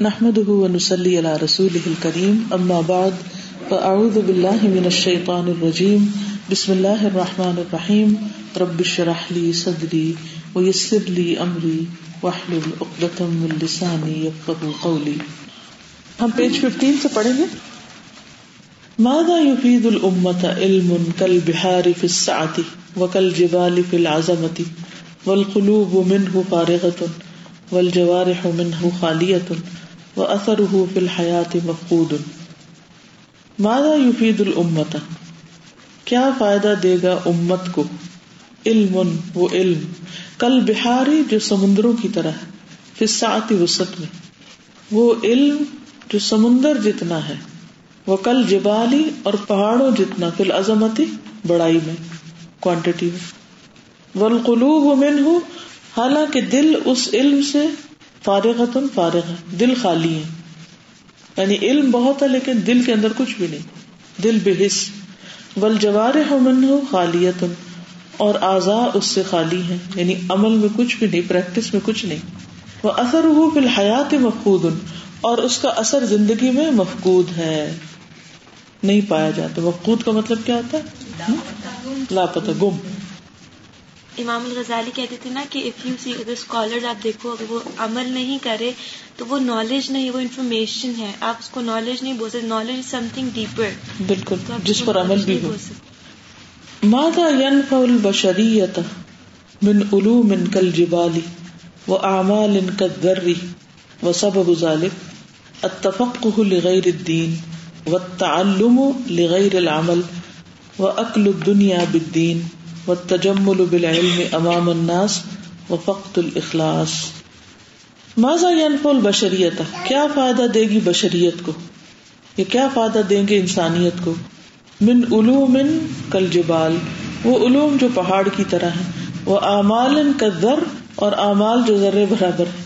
نحمده ونسلي على رسوله الكريم، أما بعد، فأعوذ بالله من الشيطان الرجيم، بسم الله الرحمن الرحيم، رب اشرح لي صدري ويسر لي أمري، واحلل عقدة من لساني يفقهوا قولي. ہم پیج 15 سے پڑھیں گے؟ ماذا يفيد الأمة علم كالبحار في السعة وكالجبال في العظمة والقلوب منه فارغة والجوارح منه خالية و اثر فی الحیات مفقود. ماذا یفید الامت کیا فائدہ دے گا امت کو؟ علم وہ علم. کل بہاری جو سمندروں کی طرح ہے فساعتی وسط میں. وہ علم جو سمندر جتنا ہے وہ کل جبالی اور پہاڑوں جتنا، فی العظمتی بڑائی میں کوانٹٹی میں. والقلوب منہ حالانکہ دل اس علم سے فارغ فارغ ہے دل خالی ہے یعنی علم بہت ہے لیکن دل کے اندر کچھ بھی نہیں۔ دل بے حص بل جوار من ہو خالیت اور آزا اس سے خالی ہے یعنی عمل میں کچھ بھی نہیں پریکٹس میں کچھ نہیں۔ وہ اثر ہو فی الحیات مفقود اور اس کا اثر زندگی میں مفقود ہے۔ نہیں پایا جاتا۔ مفقود کا مطلب کیا ہوتا ہے؟ لاپتہ گم۔ امام الغزالی کہتے تھے نا کہ اف یو سی اگر اسکالر آپ دیکھو اگر وہ عمل نہیں کرے تو وہ نالج نہیں وہ انفارمیشن ہے۔ آپ اس کو نالج نہیں بول سکتے knowledge is something deeper بالکل جس پر عمل بھی ہو۔ ماذا ينفع البشریت من علوم كالجبال واعمال كالذر وسبب ذلك؟ التفقه لغير الدين والتعلم لغير العمل واكل الدنيا بالدين. و تجمل بالعلم امام الناس و فقت الاخلاص. ماضا ینف البشریت کیا فائدہ دے گی بشریت کو؟ یہ کیا فائدہ دیں گے انسانیت کو؟ من علوم کل جبال وہ علوم جو پہاڑ کی طرح ہے وہ اعمال کا ذر اور اعمال جو ذرے برابر ہے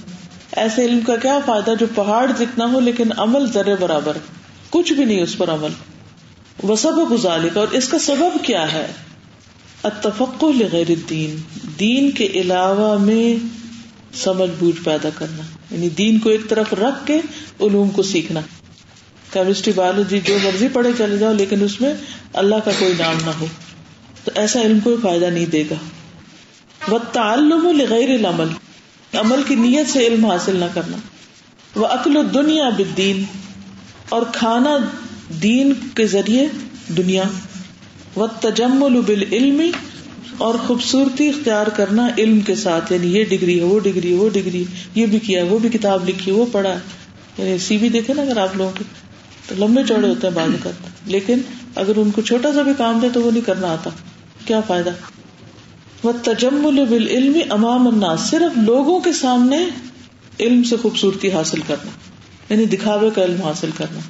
ایسے علم کا کیا فائدہ جو پہاڑ جتنا ہو لیکن عمل ذرے برابر کچھ بھی نہیں اس پر عمل۔ وہ سب گزالے اور اس کا سبب کیا ہے؟ اتفق لغیر الدین، دین کے علاوہ میں سمجھ بوجھ پیدا کرنا یعنی دین کو ایک طرف رکھ کے علوم کو سیکھنا۔ کیمسٹری، بایولوجی، جو مرضی پڑھے چلے جاؤ، لیکن اس میں اللہ کا کوئی نام نہ ہو۔ تو ایسا علم کوئی فائدہ نہیں دے گا۔ وہ تعلم لغیر العمل، عمل کی نیت سے علم حاصل نہ کرنا۔ وہ عقل و دنیا بدین اور کھانا دین کے ذریعے دنیا۔ و تجمل بال علم اور خوبصورتی اختیار کرنا علم کے ساتھ یعنی یہ ڈگری ہے، وہ ڈگری وہ ڈگری یہ بھی کیا وہ بھی کتاب لکھی وہ پڑھا یعنی سی بھی دیکھے نا اگر آپ لوگوں کے، تو لمبے چوڑے ہوتے ہیں بعض اوقات۔ لیکن اگر ان کو چھوٹا سا بھی کام دے تو وہ نہیں کرنا آتا۔ کیا فائدہ؟ وہ تجمل بال علم امام الناس، صرف لوگوں کے سامنے علم سے خوبصورتی حاصل کرنا یعنی دکھاوے کا علم حاصل کرنا۔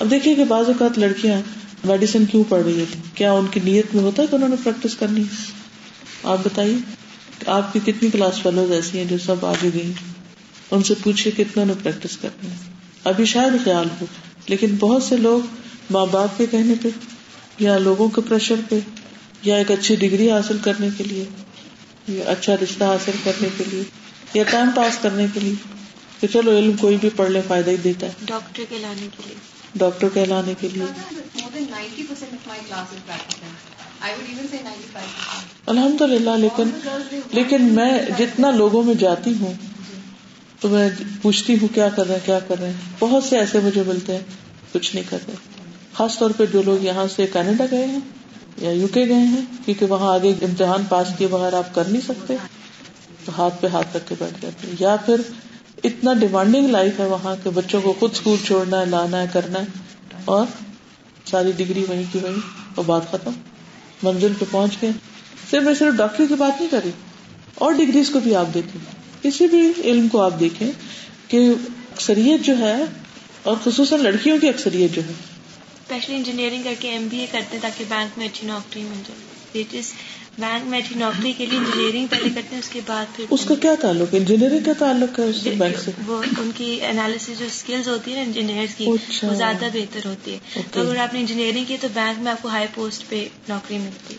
اب دیکھیے کہ بعض اوقات لڑکیاں میڈیسن کیوں پڑھ رہی تھی؟ کیا ان کی نیت میں ہوتا ہے کہ انہوں نے پریکٹس کرنی آپ بتائیے، آپ کی کتنی کلاس فیلوز ایسی ہیں جو سب آگے گئی ان سے پوچھے کتنا نے پریکٹس کرنی ابھی شاید خیال ہو، لیکن بہت سے لوگ ماں باپ کے کہنے پہ، یا لوگوں کے پریشر پہ، یا ایک اچھی ڈگری حاصل کرنے کے لیے، یا اچھا رشتہ حاصل کرنے کے لیے، یا ٹائم پاس کرنے کے لیے، کہ چلو علم کوئی بھی پڑھ لے، فائدہ ہی دیتا ہے۔ ڈاکٹر کے لانے کے لیے۔ ڈاکٹر کہلانے کے لیے۔ الحمد للہ لیکن لیکن میں جتنا لوگوں میں جاتی ہوں، تو میں پوچھتی ہوں کیا کر رہے ہیں، کیا کر رہے ہیں۔ بہت سے ایسے مجھے ملتے ہیں، کچھ نہیں کر رہے۔ خاص طور پہ جو لوگ یہاں سے کینیڈا گئے ہیں یا یو کے گئے ہیں، کیونکہ وہاں آگے امتحان پاس کیے بغیر آپ کر نہیں سکتے، تو ہاتھ پہ ہاتھ رکھ کے بیٹھ جاتے ہیں۔ یا پھر اتنا ڈیمانڈنگ لائف ہے وہاں کے بچوں کو خود اسکول چھوڑنا ہے، لانا ہے، کرنا ہے۔ اور ساری ڈگری وہیں کی وہیں اور بات ختم۔ منزل پہ پہنچ گئے۔ صرف میں صرف ڈاکٹری کی بات نہیں کری اور ڈگریز کو بھی آپ دیکھیں۔ کسی بھی علم کو آپ دیکھیں کہ اکثریت جو ہے، اور خصوصاً لڑکیوں کی اکثریت جو ہے۔ اسپیشلی انجینئرنگ کر کے ایم بی اے کرتے تاکہ بینک میں اچھی نوکری مل جائے۔ بینک میں اچھی نوکری کے لیے انجینئرنگ پہلے کرتے ہیں اس کے بعد پھر اس کا کیا تعلق؟ ہے انجینئرنگ کا تعلق ہے اس بینک سے؟ وہ ان کی انالیس جو اسکلز ہوتی ہے نا انجینئر کی اچھا۔ وہ زیادہ بہتر ہوتی ہے۔ تو اگر آپ نے انجینئرنگ کی تو بینک میں آپ کو ہائی پوسٹ پہ نوکری ملتی۔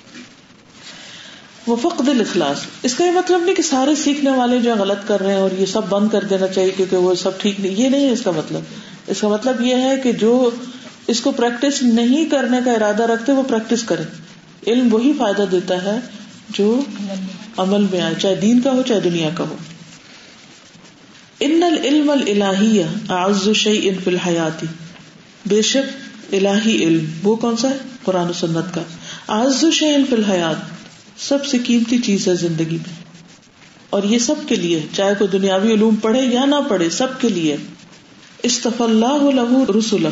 وہ فقد الاخلاص۔ اس کا یہ مطلب نہیں کہ سارے سیکھنے والے جو غلط کر رہے ہیں اور یہ سب بند کر دینا چاہیے کیونکہ وہ سب ٹھیک نہیں یہ نہیں ہے اس کا مطلب۔ اس کا مطلب یہ ہے کہ جو اس کو پریکٹس نہیں کرنے کا ارادہ رکھتے وہ پریکٹس کرے علم وہی فائدہ دیتا ہے جو عمل میں آئے، چاہے دین کا ہو، چاہے دنیا کا ہو۔ ان العلم الہیہ اعز شیء فی الحیاتی بے شک الہی علم، وہ کون سا ہے؟ قرآن و سنت کا۔ اعز شیء فی الحیات سب سے قیمتی چیز ہے زندگی میں۔ اور یہ سب کے لیے، چاہے کوئی دنیاوی علوم پڑھے یا نہ پڑھے، سب کے لیے۔ استف اللہ لہو رسول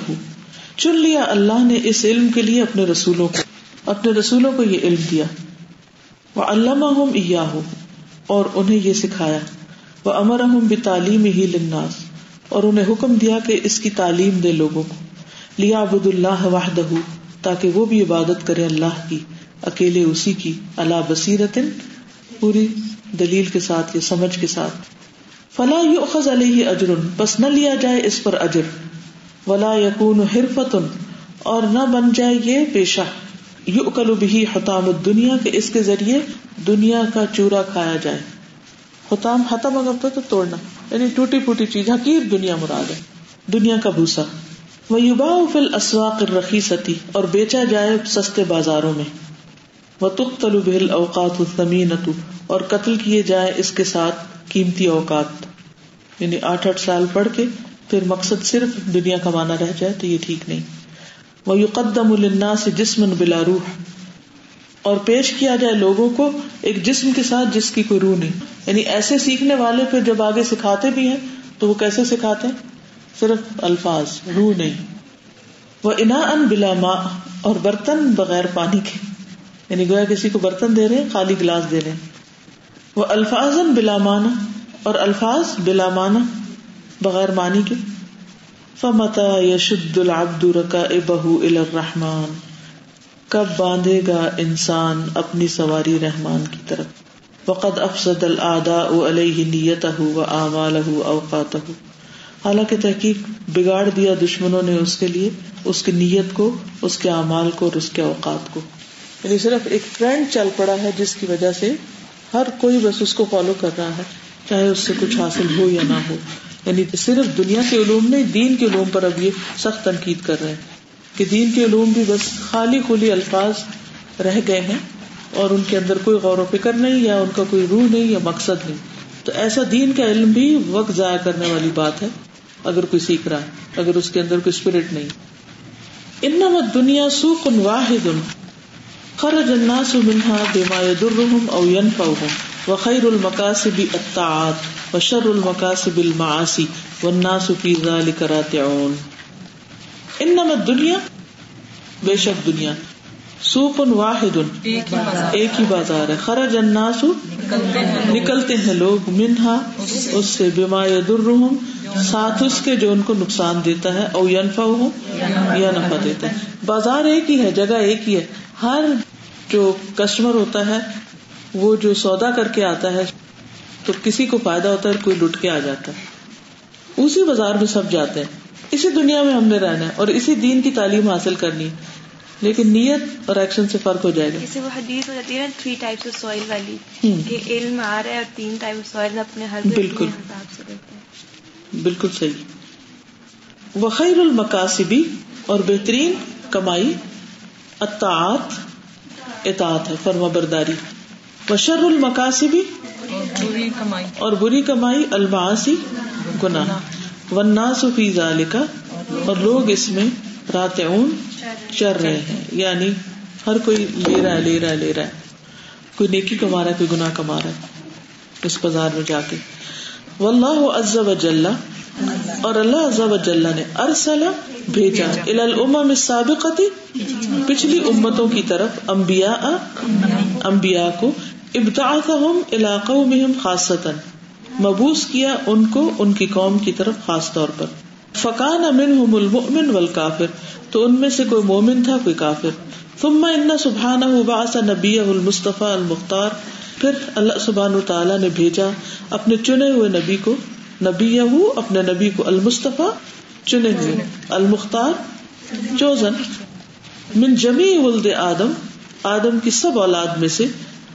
چن لیا اللہ نے اس علم کے لیے اپنے رسولوں کو۔ اپنے رسولوں کو یہ علم دیا۔ وہ علامہ ہو اور انہیں یہ سکھایا۔ وہ امر بھی تعلیم ہی لناس اور انہیں حکم دیا کہ اس کی تعلیم دے لوگوں کو۔ لیا ابد اللہ واہدہ تاکہ وہ بھی عبادت کرے اللہ کی، اکیلے اسی کی۔ اللہ بصیرت پوری دلیل کے ساتھ، یا سمجھ کے ساتھ۔ فلاں یو علیہ اجر بس نہ لیا جائے اس پر اجر۔ ولا یقون حرفتن اور نہ بن جائے یہ پیشہ۔ یو کلو بھی حتام دنیا کے اس کے ذریعے دنیا کا چورا کھایا جائے۔ حتام ختم اگر تو توڑنا۔ یعنی ٹوٹی پھوٹی چیز، حقیر دنیا مراد ہے۔ دنیا کا بھوسا۔ وہ یوبا فل اسواق رقی ستی اور بیچا جائے سستے بازاروں میں۔ وہ تختلو بہل اوقات اور قتل کیے جائے اس کے ساتھ قیمتی اوقات۔ یعنی آٹھ آٹھ سال پڑھ کے پھر مقصد صرف دنیا کمانا رہ جائے تو یہ ٹھیک نہیں۔ وہ یو قدم النا سے جسم بلا روح۔ اور پیش کیا جائے لوگوں کو ایک جسم کے ساتھ جس کی کوئی روح نہیں۔ یعنی ایسے سیکھنے والے پھر جب آگے سکھاتے بھی ہیں تو وہ کیسے سکھاتے ہیں؟ صرف الفاظ، روح نہیں۔ وہ انا ان بلا ماں اور برتن بغیر پانی کے۔ یعنی گویا کسی کو برتن دے رہے خالی گلاس دے رہے وہ الفاظ بلا مانا اور الفاظ بلا مانا بغیر مانی کے۔ فمتا یشد العبد رکا بہو الرحمان کب باندھے گا انسان اپنی سواری رحمان کی طرف؟ وقد افسد العدا علیہ نیت و اعمال اوقات حالانکہ تحقیق بگاڑ دیا دشمنوں نے اس کے لیے، اس کی نیت کو، اس کے اعمال کو اور اس کے اوقات کو۔ یعنی صرف ایک ٹرینڈ چل پڑا ہے جس کی وجہ سے ہر کوئی بس اس کو فالو کر رہا ہے، چاہے اس سے کچھ حاصل ہو یا نہ ہو۔ یعنی صرف دنیا کے علوم نہیں، دین کے علوم پر اب یہ سخت تنقید کر رہے ہیں کہ دین کے علوم بھی بس خالی خلی الفاظ رہ گئے ہیں اور ان کے اندر کوئی غور و فکر نہیں یا ان کا کوئی روح نہیں یا مقصد نہیں۔ تو ایسا دین کا علم بھی وقت ضائع کرنے والی بات ہے، اگر کوئی سیکھ رہا ہے، اگر اس کے اندر کوئی اسپرٹ نہیں۔ ان دنیا سوکھ واحد، خرج الناس منها بما يضرهم او ينفعهم۔ وخير المكاسب الطاعات وشر المكاسب المعاصي والناس في ذلك راتعون انما الدنيا بے شک دنیا. سوق واحد ایک ہی بازار ہے. خرج الناس نکلتے ہیں لوگ منہا، اس سے بما يضرهم ساتھ اس کے جو ان کو نقصان دیتا ہے، او ینفع ينفعهم یا نفع دیتا ہے. بازار ایک ہی ہے، جگہ ایک ہی ہے. ہر جو کسٹمر ہوتا ہے وہ جو سودا کر کے آتا ہے تو کسی کو فائدہ ہوتا ہے کوئی لٹ کے آ جاتا ہے۔ اسی بازار میں سب جاتے ہیں۔ اسی دنیا میں ہم نے رہنا ہے اور اسی دین کی تعلیم حاصل کرنی ہے۔ لیکن نیت اور ایکشن سے فرق ہو جائے گا۔ وہ حدیث ہو جاتی ہے نا تھری ٹائپس آف سوئل والی۔ کہ علم آ رہا ہے اور تین ٹائپ سوئل اپنے ہر بالکل۔ بالکل صحیح۔ وخیر المقاصبی اور بہترین کمائی اطاعت اطاعت ہے فرما برداری۔ بشر المقاصبی اور بری کمائی۔ الماسی گنا فی ذالکا اور لوگ اس میں رات اون چر رہے ہیں۔ یعنی ہر کوئی لے رہا ہے لے رہا ہے لے رہا ہے۔ کوئی نیکی کما رہا ہے کوئی گنا کما رہا ہے۔ اس بازار میں جا کے۔ واللہ عز و جل۔ اور اللہ عز و جل نے ارسلہ بھیجا۔ الامم السابقتی پچھلی امتوں کی طرف امبیا امبیا کو ابتعاثهم الى قومهم خاصتا۔ مبوس کیا ان کو، ان کی قوم کی طرف خاص طور پر۔ فکان منهم المؤمن والکافر، تو ان میں سے کوئی مومن تھا، کوئی کافر۔ ثم ان سبحانہ بعث نبیہ المصطفى المختار، پھر اللہ سبحانہ تعالی نے بھیجا اپنے چنے ہوئے نبی کو نبی اپنے نبی کو المصطفیٰ چنے ہوئے، المختار چوزن۔ من جمی ولد آدم آدم کی سب اولاد میں سے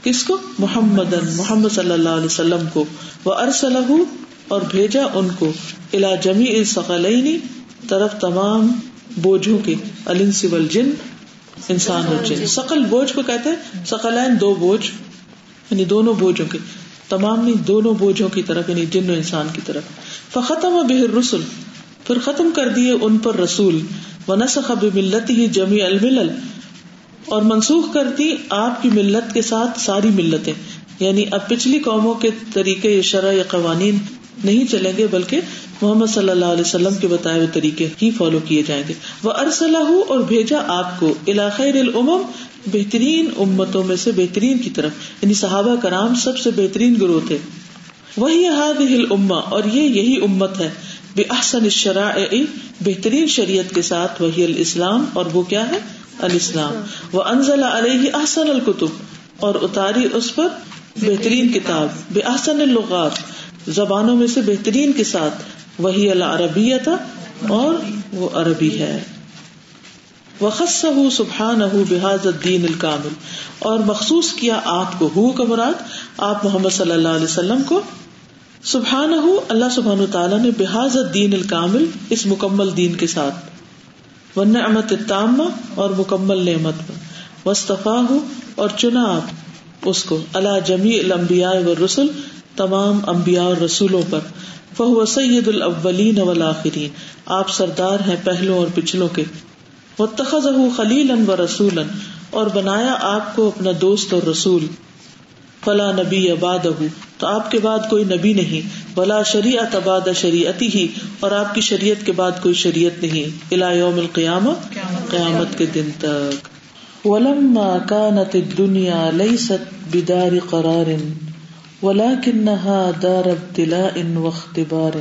کس کو محمد محمد صلی اللہ علیہ وسلم کو۔ وہ ارسلہ اور بھیجا ان کو۔ الا جمی الثقلین طرف تمام بوجھوں کے۔ الانس والجن، انسان اور جن۔ سقل بوجھ کو کہتے ہیں۔ سقلین دو بوجھ یعنی دونوں بوجھوں کے۔ تمام نہیں، دونوں بوجھوں کی طرف یعنی جن و انسان کی طرف۔ فختم بہر رسول پھر ختم کر دیے ان پر رسول۔ و نسخ بملت ہی جمی الملل۔ اور منسوخ کر دی آپ کی ملت کے ساتھ ساری ملتیں۔ یعنی اب پچھلی قوموں کے طریقے یا شرح یا قوانین نہیں چلیں گے، بلکہ محمد صلی اللہ علیہ وسلم کے بتائے ہوئے طریقے ہی فالو کیے جائیں گے۔ وہ ارسلہ اور بھیجا آپ کو علاقۂ العمم بہترین امتوں میں سے بہترین کی طرف۔ یعنی صحابہ کرام سب سے بہترین گروہ تھے۔ وہی ہاد ہل اما اور یہ یہی امت ہے۔ بے احسن الشراء بہترین شریعت کے ساتھ وہی الاسلام اور وہ کیا ہے؟ الاسلام. وہ انزل علیہ احسن القتب اور اتاری اس پر بہترین کتاب، بے احسن اللغات، زبانوں میں سے بہترین کے ساتھ، وہی العربی تھا اور وہ عربی ہے۔ وخص سبحان بحاظ الدین الکامل، اور مخصوص کیا آپ کو ہو کا مراد، آپ محمد صلی اللہ علیہ وسلم کو۔ سبحان اللہ سبحان تعالیٰ نے بحاظ الدین الکامل اس مکمل دین کے ساتھ ون امت تامہ اور مکمل نعمت پر۔ وصطفا ہوں اور چنا آپ اس کو۔ اللہ جمی الانبیاء و رسول تمام امبیا اور رسولوں پر۔ فہو سید الاولین والآخرین آپ سردار ہیں پہلوں اور پچھلوں کے۔ واتخذہ خلیلا و رسولا اور بنایا آپ کو اپنا دوست اور رسول۔ فلا نبی بعدہ تو آپ کے بعد کوئی نبی نہیں۔ ولا شریعت بعد شریعتی ہی اور آپ کی شریعت کے بعد کوئی شریعت نہیں۔ الا یوم القیامہ قیامت کے دن تک۔ ولما كانت الدنيا ليست بدار قرار، ولكنها دار ابتلاء واختبار،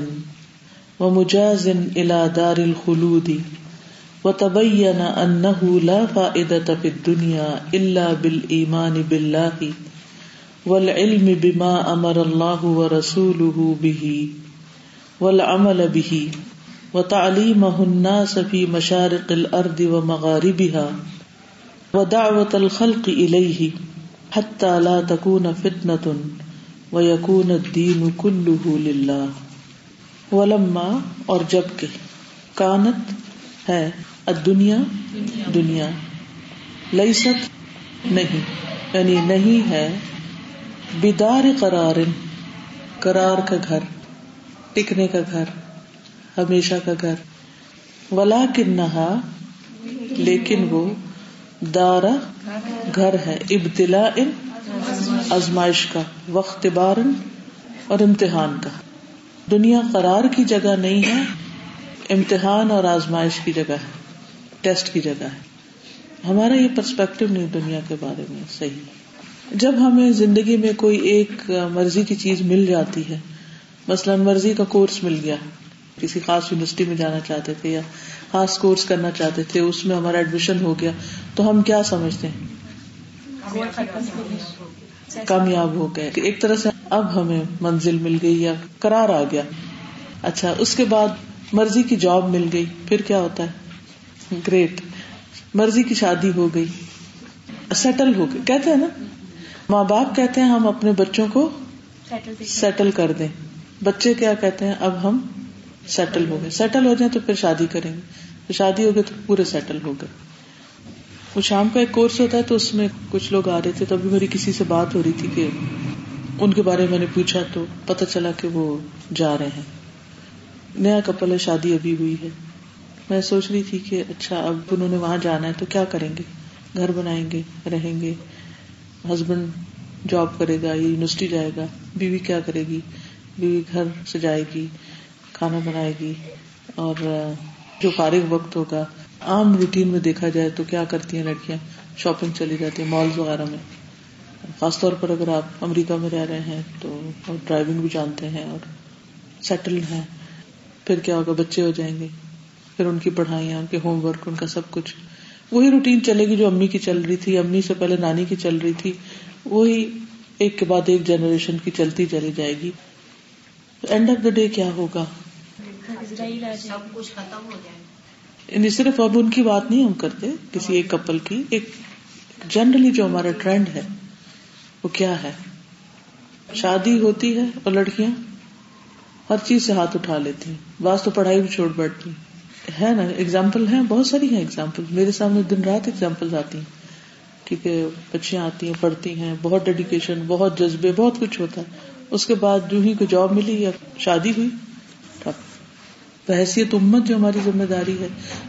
ومجاز الى دار الخلود۔ وتبين انه لا فائدة في الدنيا الا بالايمان بالله۔ والعلم بما امر الله ورسوله به والعمل به وتعليمه الناس في مشارق الارض ومغاربها ودعوة الخلق اليه حتى لا تكون فتنة ويكون الدين كله لله. ولما اور جبکہ کانت ہے الدنیا دنیا. لیست نہیں یعنی نہیں ہے بیدار قرار قرار کا گھر، ٹکنے کا گھر، ہمیشہ کا گھر۔ ولا کنہا لیکن وہ دارا گھر ہے ابتلا ان ازمائش کا وقت بارن اور امتحان کا۔ دنیا قرار کی جگہ نہیں ہے، امتحان اور آزمائش کی جگہ ہے، ٹیسٹ کی جگہ ہے۔ ہمارا یہ پرسپیکٹو نہیں دنیا کے بارے میں، صحیح۔ جب ہمیں زندگی میں کوئی ایک مرضی کی چیز مل جاتی ہے، مثلاً مرضی کا کورس مل گیا، کسی خاص یونیورسٹی میں جانا چاہتے تھے یا خاص کورس کرنا چاہتے تھے، اس میں ہمارا ایڈمیشن ہو گیا، تو ہم کیا سمجھتے ہیں؟ کامیاب ہو گئے۔ ایک طرح سے اب ہمیں منزل مل گئی یا کرار آ گیا۔ اچھا اس کے بعد مرضی کی جاب مل گئی، پھر کیا ہوتا ہے؟ گریٹ مرضی کی شادی ہو گئی سیٹل ہو گئی۔ کہتے ہیں نا ماں باپ کہتے ہیں ہم اپنے بچوں کو سیٹل کر دیں۔ بچے کیا کہتے ہیں؟ اب ہم سیٹل ہو گئے۔ سیٹل ہو جائیں تو پھر شادی کریں گے۔ شادی ہو گئی تو پورے سیٹل ہو گئے۔ وہ شام کا ایک کورس ہوتا ہے تو اس میں کچھ لوگ آ رہے تھے تو ابھی میری کسی سے بات ہو رہی تھی کہ ان کے بارے میں نے پوچھا تو پتا چلا کہ وہ جا رہے ہیں۔ نیا کپل ہے شادی ابھی ہوئی ہے۔ میں سوچ رہی تھی کہ اچھا اب انہوں نے وہاں جانا ہے تو کیا کریں گے؟ گھر بنائیں گے رہیں گے۔ ہسبینڈ جاب کرے گا یا یونیورسٹی جائے گا، بیوی کیا کرے گی؟ بیوی گھر سے جائے گی، کھانا بنائے گی، اور جو فارغ وقت ہوگا، عام روٹین میں دیکھا جائے تو کیا کرتی ہیں لڑکیاں؟ شاپنگ چلی جاتی ہیں مالز وغیرہ میں۔ خاص طور پر اگر آپ امریکہ میں رہ رہے ہیں تو ڈرائیونگ بھی جانتے ہیں اور سیٹلڈ ہیں، پھر کیا ہوگا؟ بچے ہو جائیں گے، پھر ان کی پڑھائیاں، ان کے ہوم ورک ان کا سب کچھ۔ وہی روٹین چلے گی جو امی کی چل رہی تھی امی سے پہلے نانی کی چل رہی تھی وہی ایک کے بعد ایک جنریشن کی چلتی چلی جائے گی۔ اینڈ آف دا ڈے کیا ہوگا؟ سب کچھ ختم ہو جائے۔ یعنی صرف اب ان کی بات نہیں ہم کرتے کسی ایک کپل کی ایک جنرلی جو ہمارا ٹرینڈ ہے وہ کیا ہے؟ شادی ہوتی ہے اور لڑکیاں ہر چیز سے ہاتھ اٹھا لیتی ہیں بعض تو پڑھائی بھی چھوڑ بیٹھتی ہے نا اگزامپل ہے بہت ساری ہیں اگزامپل میرے سامنے دن رات اگزامپل آتی ہیں. کیونکہ بچیاں آتی ہیں، پڑھتی ہیں، بہت ڈیڈیکیشن بہت جذبے، بہت کچھ ہوتا ہے. اس کے بعد جو ہی کوئی جاب ملی یا شادی ہوئی بحثیت امت جو ہماری ذمہ داری ہے،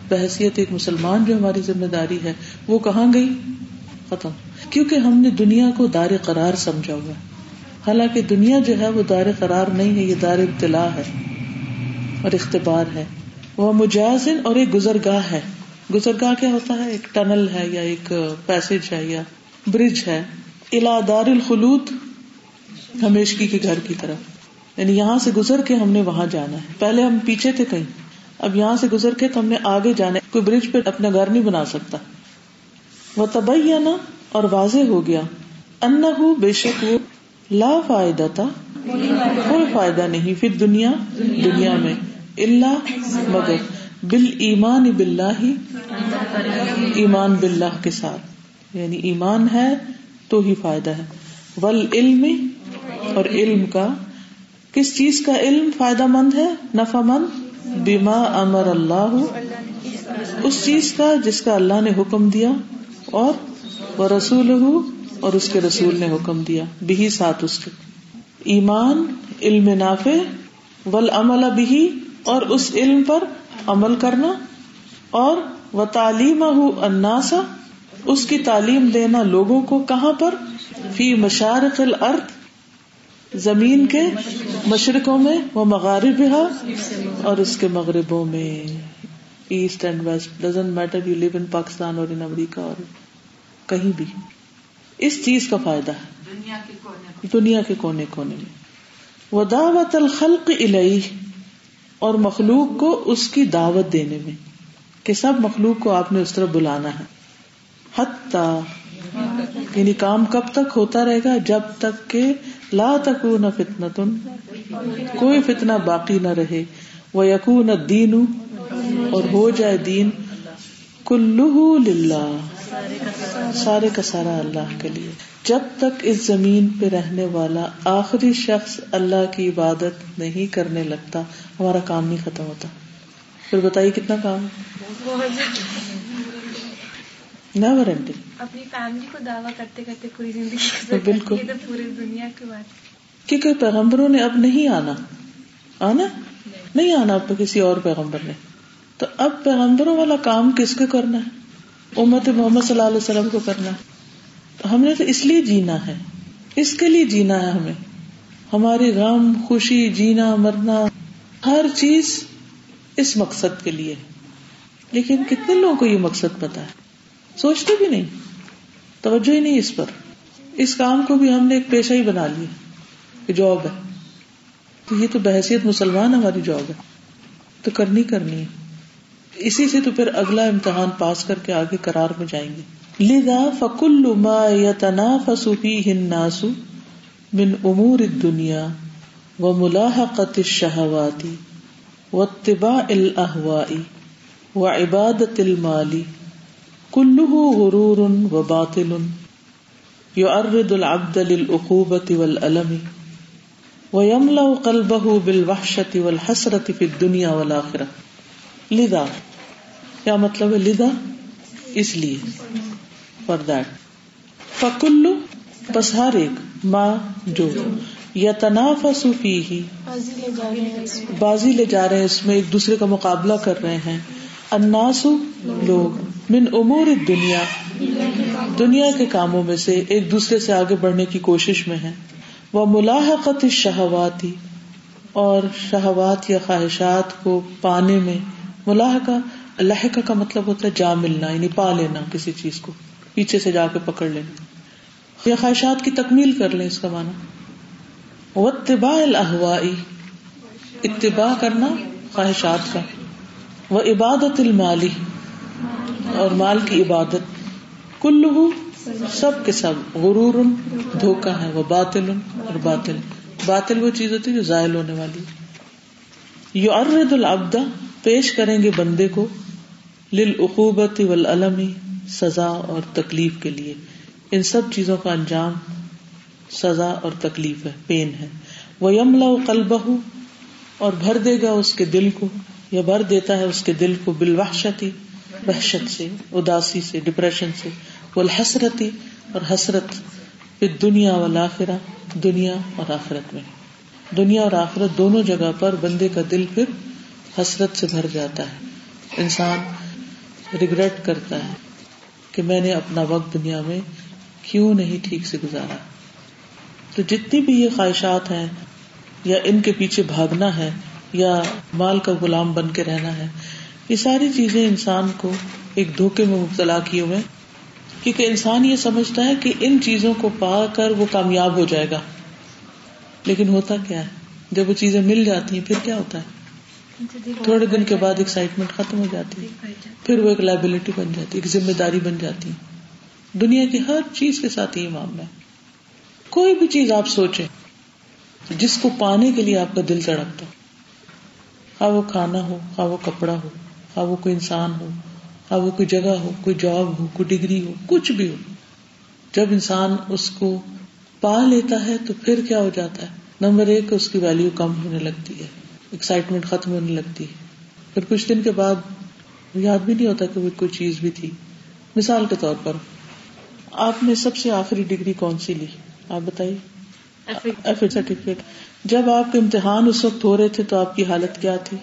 بحثیت ایک مسلمان جو ہماری ذمہ داری ہے، وہ کہاں گئی؟ ختم. کیونکہ ہم نے دنیا کو دار قرار سمجھا ہوا حالانکہ دنیا جو ہے وہ دار قرار نہیں ہے، یہ دار ابتلا ہے اور اختبار ہے. وہ مجازن اور ایک گزرگاہ ہے۔ گزرگاہ کیا ہوتا ہے؟ ایک ٹنل ہے یا ایک پیسج ہے یا برج ہے۔ الا دار الخلود، ہمیشگی کے گھر کی طرف۔ یعنی یہاں سے گزر کے ہم نے وہاں جانا ہے۔ پہلے ہم پیچھے تھے کہیں۔ اب یہاں سے گزر کے تو ہم نے آگے جانا ہے۔ کوئی برج پہ اپنا گھر نہیں بنا سکتا۔ وہ تبئی اور واضح ہو گیا۔ ان بے شک وہ لا فائدہ تھا کوئی فائدہ نہیں۔ پھر دنیا دنیا میں۔ اللہ مگر بال ایمان بلّہ ایمان بلّہ کے ساتھ۔ یعنی ایمان ہے تو ہی فائدہ ہے۔ ول علم اور علم کا، کس چیز کا علم فائدہ مند ہے؟ نفا مند۔ بیما امر اللہ، اس چیز کا جس کا اللہ نے حکم دیا اور وہ رسول اور اس کے رسول نے حکم دیا۔ بھی ساتھ اس کے۔ ایمان، علم نافع، ول عمل بھی اور اس علم پر عمل کرنا اور وہ تعلیم اناسا اس کی تعلیم دینا لوگوں کو کہاں پر؟ فی مشارق الارض، زمین کے مشرقوں میں وہ مغارب اور اس کے مغربوں میں۔ East and west doesn't matter you live in Pakistan اور ان امریکہ اور کہیں بھی۔ اس چیز کا فائدہ ہے۔ دنیا کے کونے کونے میں۔ وہ دعوت الخلق الہی اور مخلوق کو اس کی دعوت دینے میں کہ سب مخلوق کو آپ نے اس طرح بلانا ہے۔ یعنی کام کب تک ہوتا رہے گا؟ جب تک کہ لا تک نہ فتنا تن کوئی فتنا باقی نہ رہے۔ وہ یقون دین اور ہو جائے دین کلو للہ، سارے کا سارا اللہ کے لیے۔ جب تک اس زمین پہ رہنے والا آخری شخص اللہ کی عبادت نہیں کرنے لگتا ہمارا کام نہیں ختم ہوتا۔ پھر بتائیے کتنا کام؟ نیور اینڈنگ اپنی فیملی کو دعویٰ کرتے کرتے پوری زندگی بالکل۔ پوری دنیا کی بات۔ کیونکہ پیغمبروں نے اب نہیں آنا۔ آنا؟ نہیں۔ آنا اب کسی اور پیغمبر نے۔ تو اب پیغمبروں والا کام کس کو کرنا ہے؟ امت محمد صلی اللہ علیہ وسلم کو کرنا ہے۔ ہم نے تو اس لیے جینا ہے۔ اس کے لیے جینا ہے ہمیں۔ ہماری غم، خوشی، جینا، مرنا، ہر چیز اس مقصد کے لیے لیکن کتنے لوگوں کو یہ مقصد پتا ہے؟ سوچتے بھی نہیں۔ توجہ ہی نہیں اس پر۔ اس کام کو بھی ہم نے ایک پیشہ ہی بنا لیا جاب ہے۔ تو یہ تو بحثیت مسلمان ہماری جاب ہے۔ تو کرنی کرنی ہے۔ اسی سے تو پھر اگلا امتحان پاس کر کے آگے کرار میں جائیں گے۔ لدا فکل ما یتنا فسوفی ہناسو من امور دنیا و ملاحقت الشہواتی و اتباع الاحوائی و غرور و باطل یو ارد العبد للعقوبة والألم ويملأ قلبه بالوحشة والحسرة في الدنيا والآخرة لذا. کیا مطلب ہے لذا؟ اس لیے. فار دیٹ فکلو، بس ہر ایک ماں جو۔ یا تنافس فی بازی لے جا رہے ہیں اس میں، ایک دوسرے کا مقابلہ کر رہے ہیں۔ اناسو لوگ، من امور دنیا دنیا کے کاموں میں سے ایک دوسرے سے آگے بڑھنے کی کوشش میں ہے وہ ملاحقت شہواتی اور شہوات یا خواہشات کو پانے میں، ملاحقہ لہکا کا مطلب ہوتا ہے جا ملنا یعنی پا لینا کسی چیز کو۔ پیچھے سے جا کے پکڑ لینا یا خواہشات کی تکمیل کر لیں اس کا مانا وہ اتباع الحوائی اتباع کرنا خواہشات کا۔ وہ عبادت المالی اور مال کی عبادت۔ کل سب کے سب۔ غرور دھوکا ہے، وہ باطل اور باطل۔ باطل وہ چیز ہوتی ہے جو زائل ہونے والی یو ارد العبدا پیش کریں گے بندے کو۔ للعقوبت والعلمی سزا اور تکلیف کے لیے۔ ان سب چیزوں کا انجام سزا اور تکلیف ہے پین ہے۔ وہ یملا قلبہ اور بھر دے گا اس کے دل کو، یا بھر دیتا ہے اس کے دل کو بالوحشتی، وحشت سے، اداسی سے ڈپریشن سے۔ وہ حسرتی اور حسرت پھر دنیا والآخرہ، دنیا اور آخرت میں۔ دنیا اور آخرت دونوں جگہ پر بندے کا دل پھر حسرت سے بھر جاتا ہے۔ انسان ریگریٹ کرتا ہے۔ کہ میں نے اپنا وقت دنیا میں کیوں نہیں ٹھیک سے گزارا؟ تو جتنی بھی یہ خواہشات ہیں، یا ان کے پیچھے بھاگنا ہے، یا مال کا غلام بن کے رہنا ہے، یہ ساری چیزیں انسان کو ایک دھوکے میں مبتلا کی ہوئے کیونکہ انسان یہ سمجھتا ہے کہ ان چیزوں کو پا کر وہ کامیاب ہو جائے گا۔ لیکن ہوتا کیا ہے؟ جب وہ چیزیں مل جاتی ہیں، پھر کیا ہوتا ہے؟ تھوڑے دن کے بعد ایکسائٹمنٹ ختم ہو جاتی ہے۔ پھر وہ ایک لائبلٹی بن جاتی ہے، ایک ذمہ داری بن جاتی ہے۔ دنیا کی ہر چیز کے ساتھ یہ معاملہ ہے۔ کوئی بھی چیز آپ سوچے جس کو پانے کے لیے آپ کا دل تڑپتا ہاں وہ کھانا ہو ہاں وہ کپڑا ہو ہاں وہ کوئی انسان ہو ہاں وہ کوئی جگہ ہو، کوئی جاب ہو، کوئی ڈگری ہو، کچھ بھی ہو۔ جب انسان اس کو پا لیتا ہے تو پھر کیا ہو جاتا ہے؟ نمبر ایک اس کی ویلو کم ہونے لگتی ہے۔ ایکسائٹمنٹ ختم ہونے لگتی ہے۔ پھر کچھ دن کے بعد یاد بھی نہیں ہوتا کہ وہ کوئی چیز بھی تھی۔ مثال کے طور پر آپ نے سب سے آخری ڈگری کون سی لی؟ آپ بتائیے۔ ایف اے سرٹیفکیٹ جب آپ کے امتحان اس وقت ہو رہے تھے تو آپ کی حالت کیا تھی؟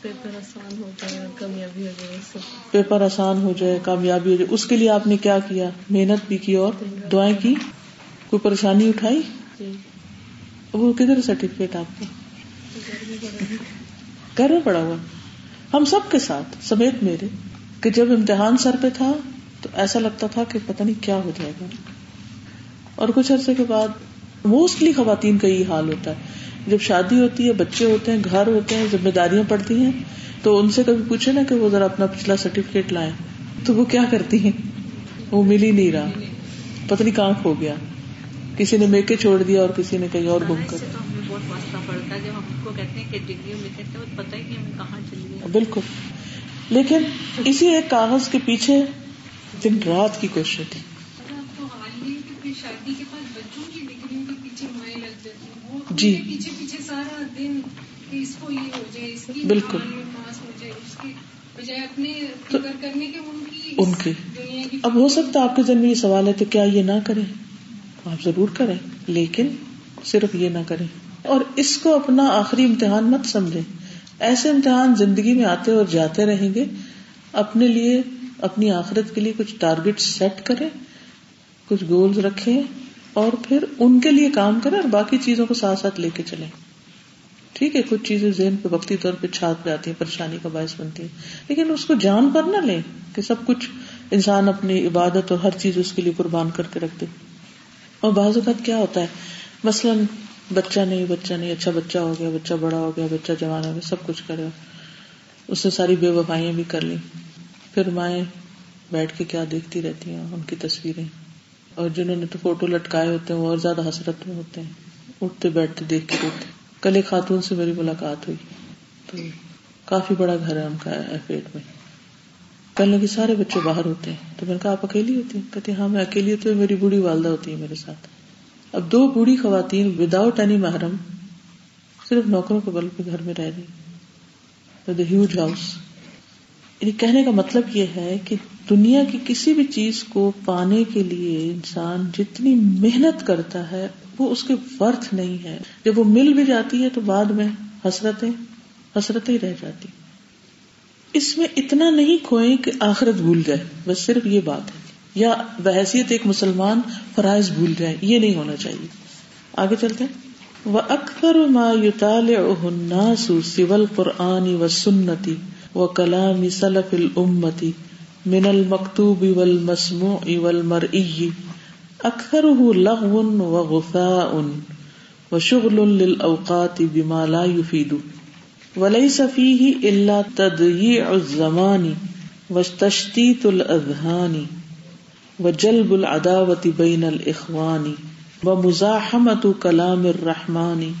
پیپر آسان ہو جائے کامیابی ہو جائے پیپر آسان ہو جائے کامیابی ہو جائے۔ اس کے لیے آپ نے کیا کیا؟ محنت بھی کی اور دعائیں کی؟ کوئی پریشانی اٹھائی؟ جی۔ وہ کدھر سرٹیفکیٹ آپ کا گھر میں پڑا ہوا۔ ہم سب کے ساتھ، سمیت میرے، کہ جب امتحان سر پہ تھا تو ایسا لگتا تھا کہ پتہ نہیں کیا ہو جائے گا۔ اور کچھ عرصے کے بعد موسٹلی خواتین کا یہ حال ہوتا ہے۔ جب شادی ہوتی ہے، بچے ہوتے ہیں، گھر ہوتے ہیں، ذمہ داریاں پڑتی ہیں، تو ان سے کبھی پوچھے نا کہ وہ ذرا اپنا پچھلا سرٹیفکیٹ لائے تو وہ کیا کرتی ہیں؟ وہ مل ہی نہیں رہا۔ پتہ نہیں کہاں کھو گیا۔ کسی نے میکے چھوڑ دیا اور کسی نے کہیں اور گم کر بہت واسطہ پڑتا ہے۔ جب ہم کو کہتے ہیں کہ ڈگری میں کہتے ہیں پتہ ہی نہیں ہمیں کہاں چلی گئی بالکل۔ لیکن اسی ایک کاغذ کے پیچھے دن رات کی کوشش تھی آپ کو حال ہی کہ شادی کے بعد بچوں کی ڈگریوں کے پیچھے مائیں لگ جاتی ہیں۔ وہ جی۔ پیچھے پیچھے سارا دن کہ اس کو یہ ہو جائے اس کی بالکل۔ پاس ہو جائے اس کی بجائے اپنے فکر کرنے کے ان کی ان کی دنیا کی اب ہو سکتا ہے آپ کے ذہن میں یہ سوال ہے تو کیا یہ نہ کریں؟ آپ ضرور کریں لیکن صرف یہ نہ کریں۔ اور اس کو اپنا آخری امتحان مت سمجھیں ایسے امتحان زندگی میں آتے اور جاتے رہیں گے۔ اپنے لیے، اپنی آخرت کے لیے کچھ ٹارگیٹ سیٹ کریں، کچھ گولز رکھیں اور پھر ان کے لیے کام کریں اور باقی چیزوں کو ساتھ ساتھ لے کے چلیں۔ ٹھیک ہے، کچھ چیزیں ذہن پہ وقتی طور پہ چھات پہ آتی ہیں، پریشانی کا باعث بنتی ہے لیکن اس کو جان پر نہ لیں کہ سب کچھ انسان اپنی عبادت اور ہر چیز اس کے لیے قربان کر کے رکھ دے۔ اور بعض اوقات کیا ہوتا ہے؟ مثلاً بچہ نہیں بچہ نہیں اچھا بچہ ہو گیا، بچہ بڑا ہو گیا، بچہ جوان ہو گیا، سب کچھ کرے اس نے ساری بے وفائیاں بھی کر لی۔ پھر مائیں بیٹھ کے کیا دیکھتی رہتی ہیں، ان کی تصویریں۔ اور جنہوں نے تو فوٹو لٹکائے ہوتے ہیں، وہ اور زیادہ حسرت میں ہوتے ہیں۔ اٹھتے، بیٹھتے دیکھ کے روتے کل ایک خاتون سے میری ملاقات ہوئی۔ تو کافی بڑا گھر ہے ان کا ایف ایٹ میں۔ کہنے لگے سارے بچے باہر ہوتے ہیں۔ تو میں نے کہا، آپ اکیلی ہوتی ہیں؟ کہتے ہاں میں اکیلی ہوتی ہوں میری بوڑھی والدہ ہوتی ہے میرے ساتھ۔ اب دو بوڑھی خواتین وداؤٹ اینی محرم، صرف نوکروں کے بل پہ گھر میں رہ رہی ہیوج ہاؤس یعنی کہنے کا مطلب یہ ہے کہ دنیا کی کسی بھی چیز کو پانے کے لیے انسان جتنی محنت کرتا ہے، وہ اس کے ورتھ نہیں ہے۔ جب وہ مل بھی جاتی ہے تو بعد میں حسرتیں حسرتیں رہ جاتی۔ اس میں اتنا نہیں کھوئے کہ آخرت بھول جائے، بس صرف یہ بات ہے۔ یا بحثیت ایک مسلمان فرائض بھول جائے، یہ نہیں ہونا چاہیے۔ آگے چلتے ہیں۔ وہ اکثر ما یوتال سول قرآنی و سنتی و کلام سلف الامتی من المکتوب والمسموع والمرئی اکثر لغو و غفاء و شغل للاوقات بما لا يفيد وليس فيه الا تضييع الزمان وتشتيت الاذهان وجلب العداوة بين الاخوان ومزاحمة كلام الرحمن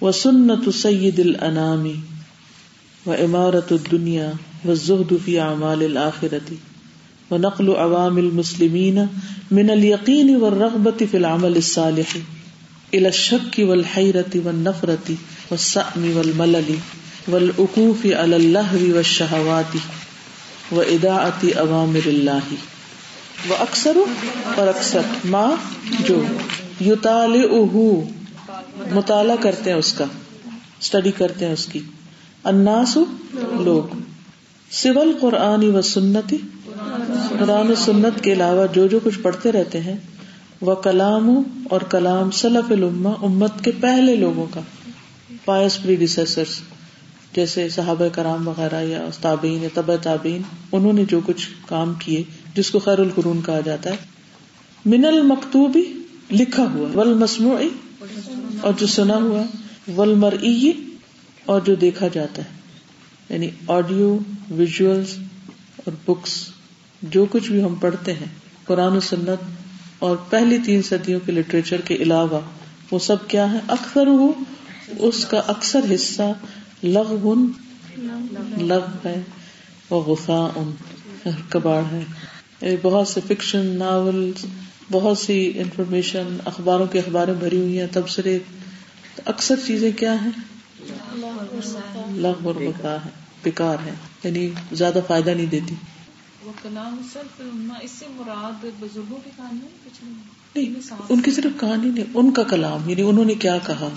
وسنة سيد الانام وامارة الدنيا والزهد في اعمال الاخرة ونقل عوام المسلمين من اليقين والرغبة في العمل الصالح إلى الشك والحيرة والنفرة والسأم والملل والعقوف على اللهو والشهوات وإداعة أوامر الله وأكثر اور اکثر ما جو یطالعه مطالعہ کرتے ہیں اس کا اسٹڈی کرتے ہیں اس کی۔ اناس لوگ۔ سول قرآن و سنتی، قرآن و سنت کے علاوہ جو جو کچھ پڑھتے رہتے ہیں وہ کلام اور کلام سلف الما امت کے پہلے لوگوں کا۔ پائس پریڈیسرس جیسے صحابہ کرام وغیرہ یا تابعین یا طب تابعین، انہوں نے جو کچھ کام کیے۔ جس کو خیر القرون کہا جاتا ہے، من المکتوبی لکھا ہوا ول مسموعی اور جو سنا ہوا ول مرئی اور جو دیکھا جاتا ہے۔ یعنی آڈیو ویژلس اور بکس، جو کچھ بھی ہم پڑھتے ہیں، قرآن و سنت اور پہلی تین صدیوں کے لٹریچر کے علاوہ، وہ سب کیا ہے اکثر ہو اس کا اکثر حصہ لغ لغ ہے وہ غفا ان کباڑ ہے۔ بہت سے فکشن ناول بہت سی انفارمیشن اخباروں کی اخباریں بھری ہوئی ہیں تبصرے اکثر چیزیں کیا ہیں؟ لغ اور ہے بیکار ہے یعنی زیادہ فائدہ نہیں دیتی۔ وہ کلام صرف اس سے مراد بزرگوں کی کہانی نہیں۔ ان کی صرف کہانی نہیں ان کا کلام یعنی انہوں نے کیا کہا؟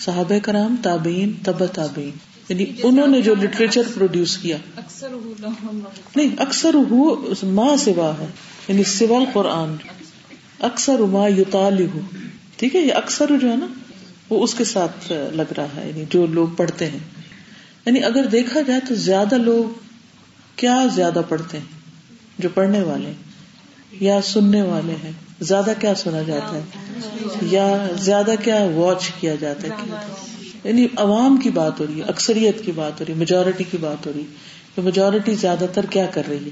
صحابہ کرام تابعین تب تابعین۔ یعنی انہوں نے جو لٹریچر پروڈیوس کیا۔ اکثر نہیں، اکثر ہو ماں سوا ہے۔ یعنی سول قرآن اکثر ما یوتالی ہو ٹھیک ہے، یہ اکثر جو ہے نا، وہ اس کے ساتھ لگ رہا ہے۔ یعنی جو لوگ پڑھتے ہیں۔ یعنی اگر دیکھا جائے تو زیادہ لوگ کیا زیادہ پڑھتے ہیں؟ جو پڑھنے والے یا سننے والے ہیں۔ زیادہ کیا سنا جاتا ہے؟ یا زیادہ کیا واچ کیا جاتا ہے؟ یعنی عوام کی بات ہو رہی ہے، اکثریت کی بات ہو رہی ہے میجورٹی کی بات ہو رہی ہے تو میجورٹی زیادہ تر کیا کر رہی ہے؟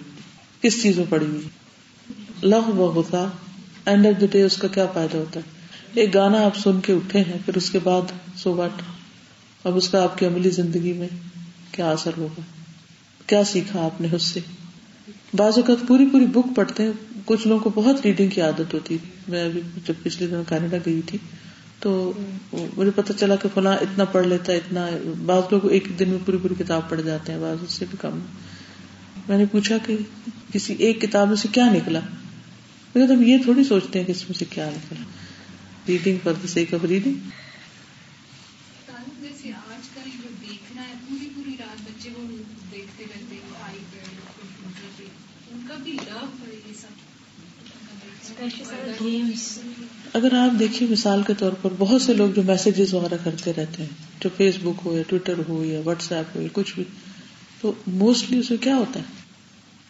کس چیز میں پڑی ہوئی لغ و ہوتا اینڈ آف دا ڈے اس کا کیا فائدہ ہوتا ہے؟ ایک گانا آپ سن کے اٹھے ہیں، پھر اس کے بعد سو واٹ اب اس کا آپ کی عملی زندگی میں کیا اثر ہوگا؟ کیا سیکھا آپ نے اس سے؟ بعض اوقات پوری پوری بک پڑھتے ہیں، کچھ لوگوں کو بہت ریڈنگ کی عادت ہوتی میں ابھی جب پچھلے دن کینیڈا گئی تھی تو مجھے پتا چلا کہ فلاں اتنا پڑھ لیتا ہے اتنا بعض لوگ ایک دن میں پوری پوری کتاب پڑھ جاتے ہیں بعض اس سے بھی کم۔ میں نے پوچھا کہ کسی ایک کتاب میں سے کیا نکلا؟ تم یہ تھوڑی سوچتے ہیں کہ اس میں سے کیا نکلا۔ ریڈنگ پر دا سیک آف ریڈنگ اگر آپ دیکھیے مثال کے طور پر بہت سے لوگ جو میسجز وغیرہ کرتے رہتے ہیں، جو فیس بک ہو یا ٹویٹر ہو یا واٹس ایپ ہو یا کچھ بھی، تو موسٹلی اس میں کیا ہوتا ہے؟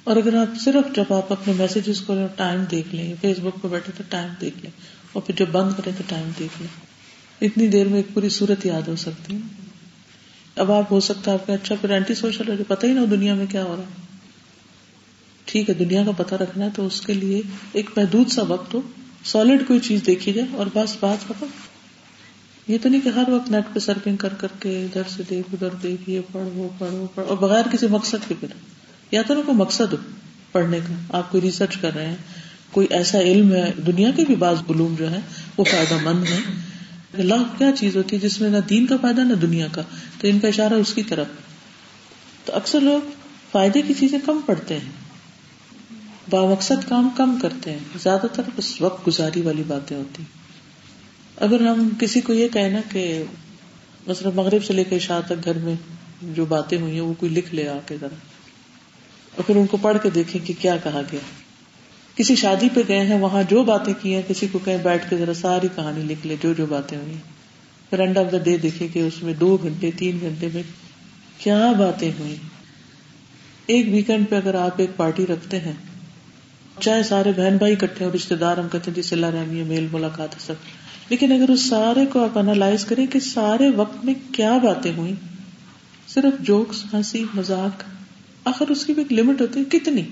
اور اگر آپ صرف جب آپ اپنے میسجز کو ٹائم دیکھ لیں فیس بک پہ بیٹھے تو ٹائم دیکھ لیں، اور پھر جب بند کریں تو ٹائم دیکھ لیں۔ اتنی دیر میں ایک پوری صورت یاد ہو سکتی ہے۔ اب آپ، ہو سکتا ہے آپ کا اچھا پھر اینٹی سوشل ہے، پتہ ہی نہ دنیا میں کیا ہو رہا ہے۔ ٹھیک ہے، دنیا کا پتہ رکھنا ہے تو اس کے لیے ایک محدود سا وقت ہو۔ سالڈ کوئی چیز دیکھی جائے اور بس بات ختم۔ یہ تو نہیں کہ ہر وقت نیٹ پہ سرفنگ کر کر کے ادھر سے دیکھ، ادھر دیکھ، یہ پڑھ، وہ پڑھ وہ پڑھ، اور بغیر کسی مقصد کے پھر یا تو نا کوئی مقصد ہو پڑھنے کا۔ آپ کوئی ریسرچ کر رہے ہیں، کوئی ایسا علم ہے، دنیا کے بھی بعض علوم جو ہے وہ فائدہ مند ہے اللہ کیا چیز ہوتی ہے جس میں نہ دین کا فائدہ، نہ دنیا کا؟ تو ان کا اشارہ اس کی طرف۔ تو اکثر لوگ فائدے کی چیزیں کم پڑھتے ہیں۔ بامقصد کام کم کرتے ہیں۔ زیادہ تر بس وقت گزاری والی باتیں ہوتی۔ اگر ہم کسی کو یہ کہنا کہ مثلا مغرب سے لے کے شاہ تک گھر میں جو باتیں ہوئی ہیں وہ کوئی لکھ لے آ کے ذرا۔ اور پھر ان کو پڑھ کے دیکھیں کہ کیا کہا گیا۔ کسی شادی پہ گئے ہیں، وہاں جو باتیں کی ہیں، کسی کو کہیں بیٹھ کے ذرا ساری کہانی لکھ لے، جو جو باتیں ہوئی پھر اینڈ آف دا ڈے دیکھے کہ اس میں دو گھنٹے، تین گھنٹے میں کیا باتیں ہوئی۔ ایک ویکینڈ پہ اگر آپ ایک پارٹی رکھتے ہیں چاہے سارے بہن بھائی کٹھے اور رشتے دار ہم کہتے ہیں جی سلا رحمی ہے، میل ملاقات ہے سب۔ لیکن اگر اس سارے کو آپ انالائز کریں کہ سارے وقت میں کیا باتیں ہوئی صرف جوکس ہنسی مزاق آخر اس کی بھی ایک لمٹ ہوتی ہے کتنی۔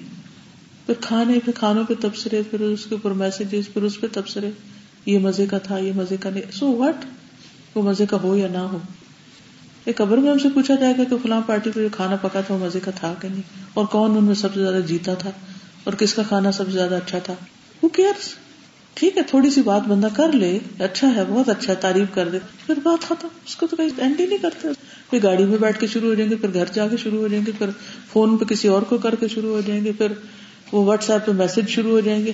پھر کھانے، پھر کھانوں پہ تبصرے پھر اس کے اوپر میسجز پھر اس پہ تبصرے یہ مزے کا تھا، یہ مزے کا نہیں۔ سو وٹ وہ مزے کا ہو یا نہ ہو۔ ایک قبر میں ہم سے پوچھا جائے گا کہ فلاں پارٹی پہ جو کھانا پکا تھا، وہ مزے کا تھا کہ نہیں؟ اور کون ان میں سب سے زیادہ جیتا تھا؟ اور کس کا کھانا سب سے زیادہ اچھا تھا؟ وہ کیئرس ٹھیک ہے، تھوڑی سی بات بندہ کر لے اچھا ہے، بہت اچھا ہے تعریف کر دے، پھر بات ختم۔ اس کو تو کہیں اینڈ ہی نہیں کرتے۔ پھر گاڑی میں بیٹھ کے شروع ہو جائیں گے، پھر گھر جا کے شروع ہو جائیں گے، پھر فون پہ کسی اور کو کر کے شروع ہو جائیں گے، پھر وہ واٹس ایپ پہ میسج شروع ہو جائیں گے۔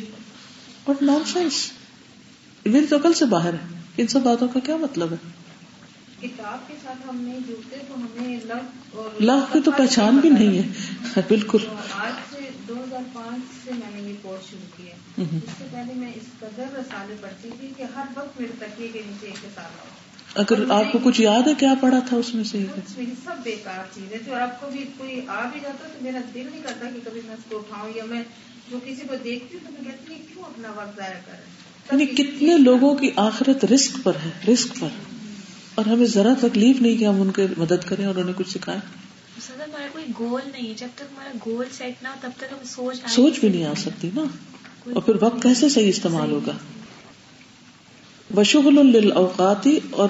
بٹ نان سینس میری تو کل سے باہر ہے۔ ان سب باتوں کا کیا مطلب ہے؟ کتاب کے ساتھ ہم نہیں جڑتے تو ہمیں لو کی تو پہچان بھی نہیں ہے۔ بالکل۔ آج سے دو ہزار پانچ سے میں نے یہ کورس شروع کیا۔ اس سے پہلے میں اس قدر رسالے پڑھتی تھی کہ ہر وقت میرے تکیے کے نیچے ایک کتاب آؤ۔ اگر آپ کو کچھ یاد ہے کیا پڑھا تھا اس میں سے سب بیکار چیزیں اور آپ کو بھی کوئی آ بھی جاتا تو میرا دل نہیں کرتا کہ کبھی میں اس کو اٹھاؤں یا میں جو کسی کو دیکھتی ہوں تو میں کہتی ہوں کیوں اپنا وقت ضائع کریں یعنی کتنے لوگوں کی آخرت رسک پر ہے رسک پر۔ اور ہمیں ذرا تکلیف نہیں کہ ہم ان کی مدد کریں اور انہیں کچھ سکھائیں۔ ہمارا کوئی گول نہیں ہے جب تک ہمارا گول سیٹ نہ ہو تب تک ہم سوچ سوچ بھی نہیں آ سکتی نا۔ اور پھر وقت کیسے صحیح استعمال ہوگا؟ بشغل للاوقاتی اور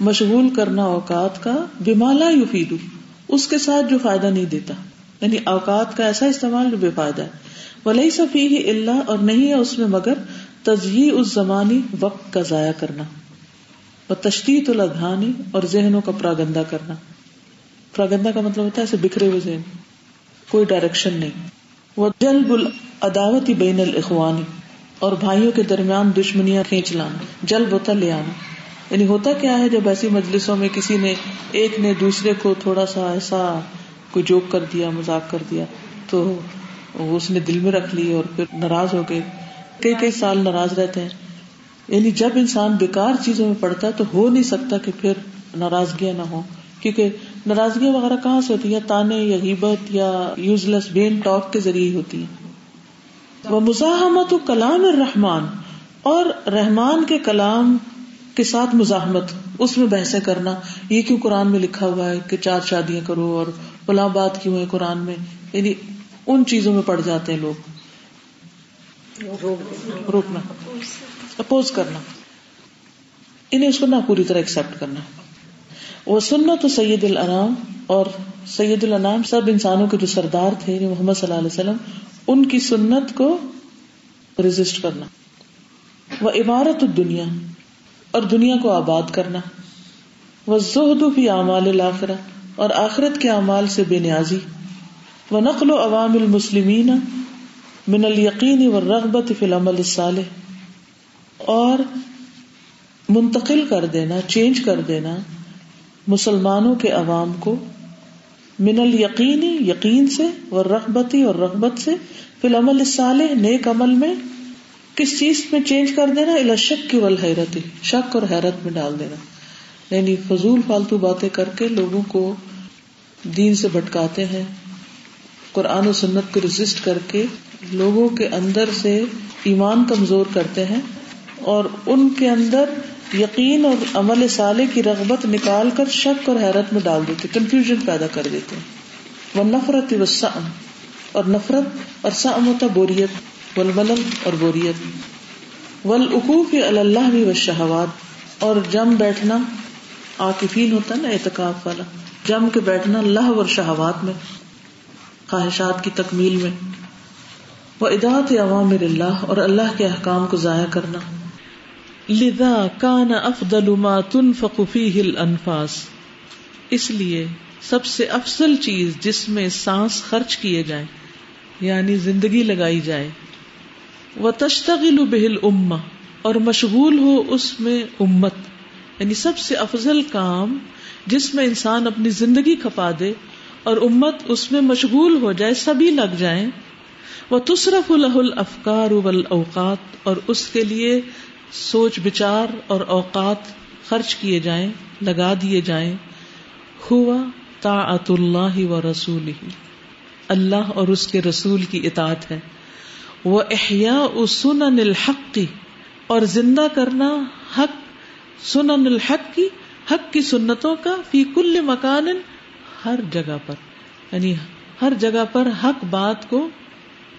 مشغول کرنا اوقات کا بمالا یفید اس کے ساتھ جو فائدہ نہیں دیتا۔ یعنی اوقات کا ایسا استعمال جو بے فائدہ ہے۔ ولی صفی ہی اللہ اور نہیں ہے اس میں مگر تجہی اس زمانی وقت کا ضائع کرنا۔ اور تشدید الادھانی اور ذہنوں کا پراگندا کرنا۔ پراگندا کا مطلب ہوتا ہے ایسے بکھرے ہوئے ذہن۔ کوئی ڈائریکشن نہیں۔ وہ جلب العداوتی بین الاخوانی اور بھائیوں کے درمیان دشمنیاں کھینچ لانا۔ جلب ہوتا لے آنا۔ یعنی ہوتا کیا ہے جب ایسی مجلسوں میں کسی نے ایک نے دوسرے کو تھوڑا سا ایسا کوئی جوک کر دیا مزاق کر دیا، تو وہ اس نے دل میں رکھ لی اور پھر ناراض ہو گئے۔ کئی کئی سال ناراض رہتے ہیں۔ یعنی جب انسان بیکار چیزوں میں پڑتا ہے تو ہو نہیں سکتا کہ پھر ناراضگیاں نہ ہو کیونکہ ناراضگیاں وغیرہ کہاں سے ہوتی ہیں؟ تانے، یا غیبت، یا یوز لیس بین ٹاک کے ذریعے ہوتی ہیں۔ وہ مزاحمت و کلام الرحمان اور رحمان کے کلام کے ساتھ مزاحمت، اس میں بحثیں کرنا۔ یہ کیوں قرآن میں لکھا ہوا ہے کہ چار شادیاں کرو اور فلاں بات کیوں ہے قرآن میں؟ یعنی ان چیزوں میں پڑ جاتے ہیں لوگ۔ روکنا۔ اپوز کرنا، انہیں اس کو نہ پوری طرح ایکسپٹ کرنا۔ وہ سننا تو سید الانام اور سید الانام سب انسانوں کے جو سردار تھے یعنی محمد صلی اللہ علیہ وسلم، ان کی سنت کو رجسٹ کرنا۔ وہ عمارت الدنیا اور دنیا کو آباد کرنا۔ وہ زہد فی اعمال الآخرہ اور آخرت کے اعمال سے بے نیازی۔ وہ نقل و عوام المسلمین من الیقین و رغبت فی العمل الصالح۔ اور منتقل کر دینا، چینج کر دینا مسلمانوں کے عوام کو من الیقینی یقین سے اور رغبتی اور رغبت سے، فی العمل الصالح، نیک عمل میں کس چیز میں چینج کر دینا؟ الا شک کی والحیرتی شک اور حیرت میں ڈال دینا۔ یعنی فضول فالتو باتیں کر کے لوگوں کو دین سے بھٹکاتے ہیں، قرآن و سنت کو رجسٹ کر کے لوگوں کے اندر سے ایمان کمزور کرتے ہیں۔ اور ان کے اندر یقین اور عمل صالح کی رغبت نکال کر شک اور حیرت میں ڈال دیتے کنفیوژن پیدا کر دیتے۔ وہ نفرت و سم اور نفرت اور سم ہوتا بوریت، والملل اور بوریت۔ والعقوف اللہ بھی شہوات اور جم بیٹھنا عاقفین ہوتا نا اعتکاف والا۔ جم کے بیٹھنا اللہ اور شہوات میں، خواہشات کی تکمیل میں۔ وہ اداعت عوامر اللہ اور اللہ کے احکام کو ضائع کرنا۔ لذا کان افضل ما تنفق فیہ الانفاس۔ اس لیے سب سے افضل چیز جس میں سانس خرچ کیے جائیں یعنی زندگی لگائی جائے۔ وہ تشتغل بہل اما اور مشغول ہو اس میں امت۔ یعنی سب سے افضل کام جس میں انسان اپنی زندگی کھپا دے اور امت اس میں مشغول ہو جائے، سبھی لگ جائیں۔ وہ تصرف الح الافکار اوقات اور اس کے لیے سوچ بچار اور اوقات خرچ کیے جائیں، لگا دیے جائیں۔ ہوا طاعت اللہ و رسول ہی اللہ اور اس کے رسول کی اطاعت ہے۔ وہ احیا سنن الحق کی اور زندہ کرنا حق، سنن الحق کی حق کی سنتوں کا فی کل مکان ہر جگہ پر۔ یعنی ہر جگہ پر حق بات کو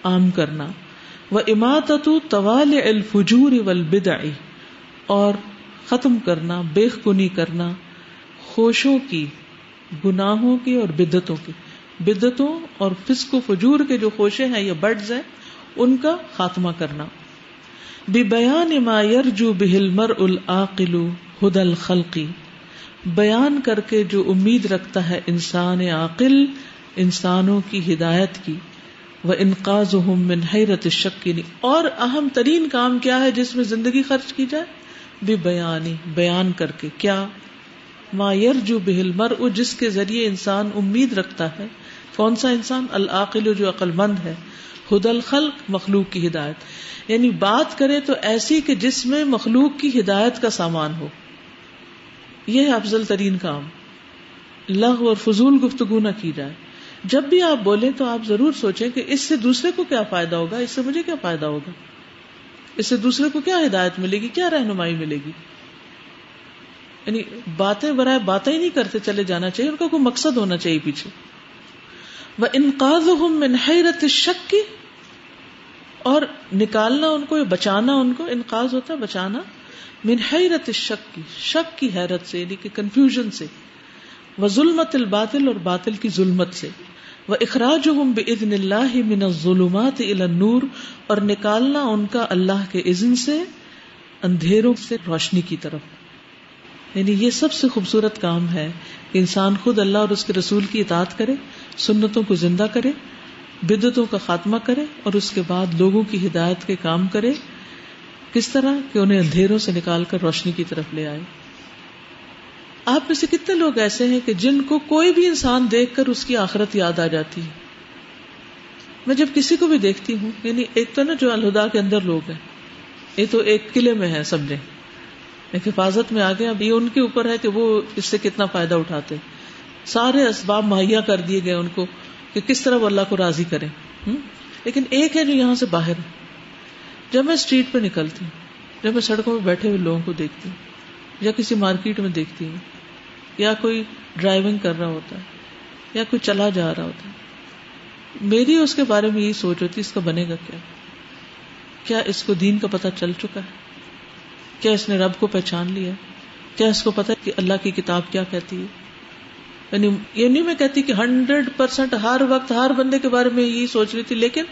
عام کرنا۔ وہ اماطت طوال الفجور والبدع اور ختم کرنا بے کنی کرنا خوشوں کی، گناہوں کی اور بدتوں کی۔ بدتوں اور فسق و فجور کے جو خوشے ہیں یا برڈز ہیں، ان کا خاتمہ کرنا۔ بے بیان ما یرجو بہل مر العقل ہد الخلقی بیان کر کے جو امید رکھتا ہے انسان عاقل، انسانوں کی ہدایت کی۔ وہ انقاز من حیرت یعنی شک اور اہم ترین کام کیا ہے جس میں زندگی خرچ کی جائے؟ بھی بیانی بیان کر کے، کیا؟ ما یرجو بہل مر جس کے ذریعے انسان امید رکھتا ہے۔ کون سا انسان؟ العقل جو عقل مند ہے۔ خد الخلق، مخلوق کی ہدایت۔ یعنی بات کرے تو ایسی کہ جس میں مخلوق کی ہدایت کا سامان ہو۔ یہ ہے افضل ترین کام۔ لغ اور فضول گفتگو نہ کی جائے۔ جب بھی آپ بولیں تو آپ ضرور سوچیں کہ اس سے دوسرے کو کیا فائدہ ہوگا؟ اس سے مجھے کیا فائدہ ہوگا؟ اس سے دوسرے کو کیا ہدایت ملے گی؟ کیا رہنمائی ملے گی؟ یعنی باتیں برائے باتیں ہی نہیں کرتے چلے جانا چاہیے، ان کا کوئی مقصد ہونا چاہیے پیچھے۔ وہ انقاذ من حیرت شک کی اور نکالنا ان کو بچانا ان کو انقاذ ہوتا ہے بچانا، من حیرت شک کی شک کی حیرت سے یعنی کہ کنفیوژن سے۔ وہ ظلمت الباطل اور باطل کی ظلمت سے۔ وہ اخراج بزن اللہ من ظلمات نور اور نکالنا ان کا اللہ کے عزن سے، اندھیروں سے روشنی کی طرف۔ یعنی یہ سب سے خوبصورت کام ہے۔ کہ انسان خود اللہ اور اس کے رسول کی اطاعت کرے، سنتوں کو زندہ کرے بدتوں کا خاتمہ کرے، اور اس کے بعد لوگوں کی ہدایت کے کام کرے۔ کس طرح کہ انہیں اندھیروں سے نکال کر روشنی کی طرف لے آئے۔ آپ میں سے کتنے لوگ ایسے ہیں کہ جن کو کوئی بھی انسان دیکھ کر اس کی آخرت یاد آ جاتی ہے؟ میں جب کسی کو بھی دیکھتی ہوں یعنی ایک تو نا جو الہدا کے اندر لوگ ہیں، یہ تو ایک قلعے میں ہے سمجھے ایک حفاظت میں آگے اب یہ ان کے اوپر ہے کہ وہ اس سے کتنا فائدہ اٹھاتے سارے اسباب مہیا کر دیے گئے ان کو کہ کس طرح وہ اللہ کو راضی کرے لیکن ایک ہے جو یہاں سے باہر ہے۔ جب میں اسٹریٹ پہ نکلتی ہوں، جب میں سڑکوں پہ بیٹھے ہوئے لوگوں کو دیکھتی ہوں، یا کسی مارکیٹ میں دیکھتی ہوں یا کوئی ڈرائیونگ کر رہا ہوتا ہے یا کوئی چلا جا رہا ہوتا۔ ہے میری اس کے بارے میں یہی سوچ ہوتی، اس کا بنے گا کیا؟ کیا اس کو دین کا پتہ چل چکا ہے؟ کیا اس نے رب کو پہچان لیا؟ کیا اس کو پتا کہ اللہ کی کتاب کیا کہتی ہے؟ یعنی یہ نہیں میں کہتی کہ ہنڈریڈ پرسینٹ ہر وقت ہر بندے کے بارے میں یہی سوچ رہی تھی، لیکن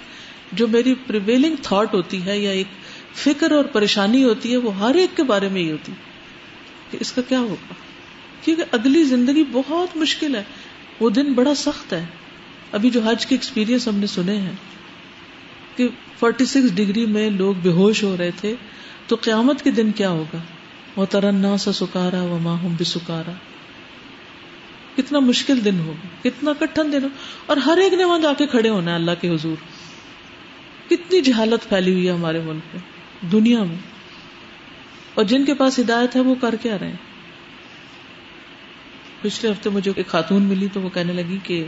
جو میری پریویلنگ تھاٹ ہوتی ہے یا ایک فکر اور پریشانی ہوتی ہے، وہ ہر ایک کے بارے میں ہی ہوتی۔ کہ اس کا کیا ہوگا؟ کیونکہ اگلی زندگی بہت مشکل ہے۔ وہ دن بڑا سخت ہے۔ ابھی جو حج کے ایکسپیرئنس ہم نے سنے ہیں کہ فورٹی سکس ڈگری میں لوگ بے ہوش ہو رہے تھے، تو قیامت کے دن کیا ہوگا؟ وہ ترنا سا سکارا و ماہم بھی سکارا کتنا مشکل دن ہوگا کتنا کٹھن دن ہو۔ اور ہر ایک نے وہاں جا کے کھڑے ہونا ہے اللہ کے حضور۔ کتنی جہالت پھیلی ہوئی ہے ہمارے ملک میں، دنیا میں۔ اور جن کے پاس ہدایت ہے، وہ کر کیا رہے ہیں؟ پچھلے ہفتے مجھے ایک خاتون ملی تو وہ کہنے لگی کہ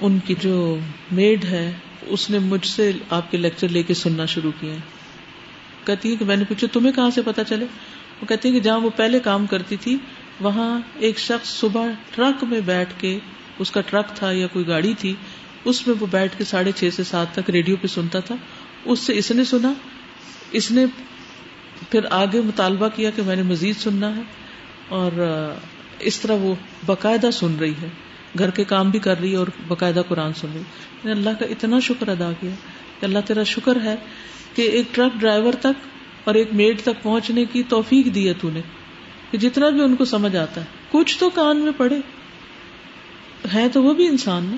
ان کی جو میڈ ہے، اس نے مجھ سے آپ کے لیکچر لے کے سننا شروع کیا کہتی ہے کہ میں نے پوچھا، تمہیں کہاں سے پتا چلے؟ وہ کہتی ہے کہ جہاں وہ پہلے کام کرتی تھی، وہاں ایک شخص صبح ٹرک میں بیٹھ کے، اس کا ٹرک تھا یا کوئی گاڑی تھی، اس میں وہ بیٹھ کے ساڑھے چھ سے سات تک ریڈیو پہ سنتا تھا۔ اس سے اس نے سنا۔ اس نے پھر آگے مطالبہ کیا کہ میں نے مزید سننا ہے۔ اور اس طرح وہ باقاعدہ سن رہی ہے۔ گھر کے کام بھی کر رہی ہے اور باقاعدہ قرآن سن رہی ہے۔ اللہ کا اتنا شکر ادا کیا کہ اللہ تیرا شکر ہے کہ ایک ٹرک ڈرائیور تک اور ایک میڈ تک پہنچنے کی توفیق دی ہے تو نے۔ کہ جتنا بھی ان کو سمجھ آتا ہے۔ کچھ تو کان میں پڑے۔ ہے تو وہ بھی انسان نا۔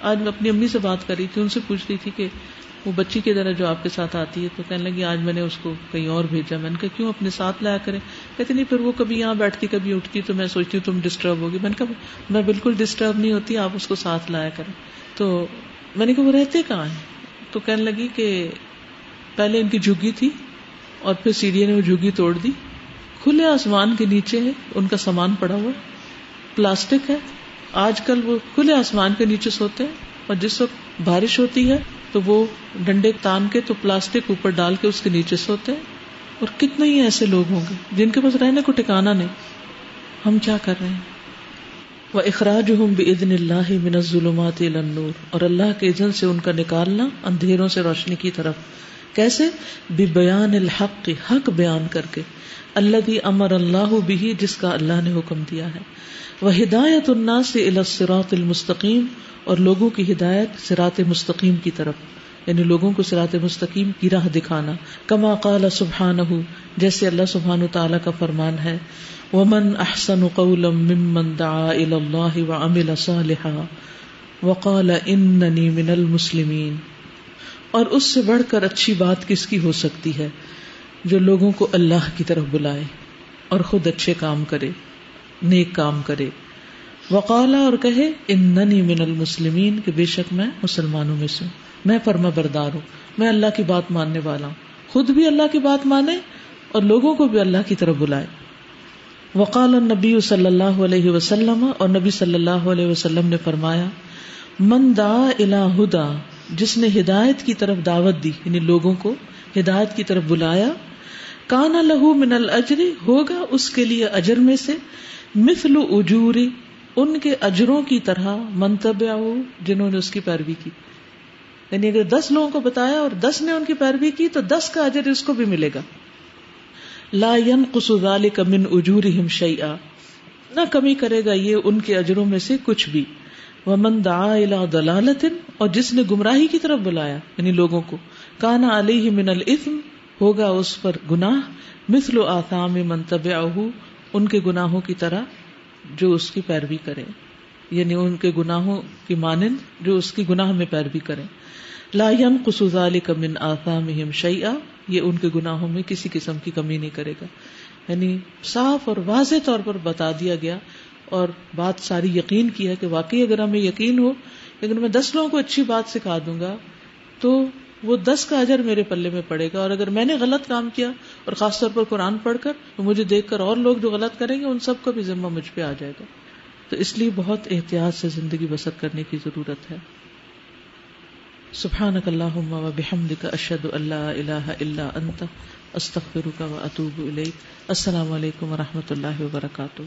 آج میں اپنی امی سے بات کر رہی تھی، ان سے پوچھ رہی تھی کہ وہ بچی کی طرح جو آپ کے ساتھ آتی ہے تو کہنے لگی، آج میں نے اس کو کہیں اور بھیجا۔ میں نے کہا، کیوں اپنے ساتھ لایا کرے کہتے نہیں، پھر وہ کبھی یہاں بیٹھتی، کبھی اٹھتی، تو میں سوچتی ہوں تم ڈسٹرب ہوگی۔ میں نے کہا، میں بالکل ڈسٹرب نہیں ہوتی، آپ اس کو ساتھ لایا کریں۔ تو میں نے کہا، وہ رہتے کہاں ہیں؟ تو کہنے لگی کہ پہلے ان کی جھگی تھی اور پھر سیڑھی نے وہ جھگی توڑ دی۔ کھلے آسمان کے نیچے ہے، ان کا سامان پڑا ہوا پلاسٹک ہے۔ آج کل وہ کھلے آسمان کے نیچے سوتے ہیں اور جس وقت بارش ہوتی ہے تو وہ ڈنڈے تان کے تو پلاسٹک اوپر ڈال کے اس کے نیچے سوتے اور کتنے ہی ایسے لوگ ہوں گے جن کے پاس رہنے کو ٹکانا نہیں۔ ہم کیا کر رہے ہیں؟ وہ اخراج ہوں بے ادن اللہ من ظلمات نور اور اللہ کے عزن سے ان کا نکالنا اندھیروں سے روشنی کی طرف۔ کیسے؟ بے بیان الحق، حق بیان کر کے۔ اللہ امر اللہ بھی جس کا اللہ نے حکم دیا ہے. وہ ہدایت الناس سے الاسراط المستقیم اور لوگوں کی ہدایت سرات مستقیم کی طرف یعنی لوگوں کو سرات مستقیم کی راہ دکھانا. کما قال سبحان جیسے اللہ سبحان تعالیٰ کا فرمان ہے. ومن احسن قولا ممن دعا الى الله وعمل صالحا، وقال انني من المسلمین اور اس سے بڑھ کر اچھی بات کس کی ہو سکتی ہے؟ جو لوگوں کو اللہ کی طرف بلائے اور خود اچھے کام کرے، نیک کام کرے۔ وقالا اور کہے، اننی من المسلمین، کہ بے شک میں مسلمانوں میں سے میں فرما بردار ہوں۔ میں اللہ کی بات ماننے والا ہوں۔ خود بھی اللہ کی بات مانے اور لوگوں کو بھی اللہ کی طرف بلائے۔ وقال نبی صلی اللہ علیہ وسلم، اور نبی صلی اللہ علیہ وسلم نے فرمایا، من دا الا ہدا، جس نے ہدایت کی طرف دعوت دی یعنی لوگوں کو ہدایت کی طرف بلایا کانا لہو من الجر ہوگا اس کے لیے اجر میں سے۔ مثل اجوری ان کے اجروں کی طرح منتب جنہوں نے اس کی پیروی کی۔ یعنی اگر دس لوگوں کو بتایا اور دس نے ان کی پیروی کی، تو دس کا اجر اس کو بھی ملے گا۔ لا ينقص ذلك من اجورهم شيئا۔ نہ کمی کرے گا یہ ان کے اجروں میں سے کچھ بھی۔ ومن دعا الى ضلالت اور جس نے گمراہی کی طرف بلایا یعنی لوگوں کو۔ کانا علیہ من الاثم ہوگا اس پر گناہ، مثل و آثام منتب ان کے گناہوں کی طرح جو اس کی پیروی کرے۔ یعنی ان کے گناہوں کی مانند جو اس کی گناہ میں پیروی کرے۔ لا ينقص ذلك من آثامهم یہ ان کے گناہوں میں کسی قسم کی کمی نہیں کرے گا۔ یعنی صاف اور واضح طور پر بتا دیا گیا اور بات ساری یقین کی ہے کہ واقعی اگر ہمیں یقین ہو لیکن میں دس لوگوں کو اچھی بات سکھا دوں گا، تو وہ دس کا اجر میرے پلے میں پڑے گا اور اگر میں نے غلط کام کیا اور خاص طور پر قرآن پڑھ کر تو مجھے دیکھ کر اور لوگ جو غلط کریں گے ان سب کا بھی ذمہ مجھ پہ آ جائے گا۔ تو اس لیے بہت احتیاط سے زندگی بسر کرنے کی ضرورت ہے۔ سبحان اللہ و بحمد کا اشد اللہ اللہ اللہ انت استخر کا و اطوب السلام علیکم و رحمۃ اللہ وبرکاتہ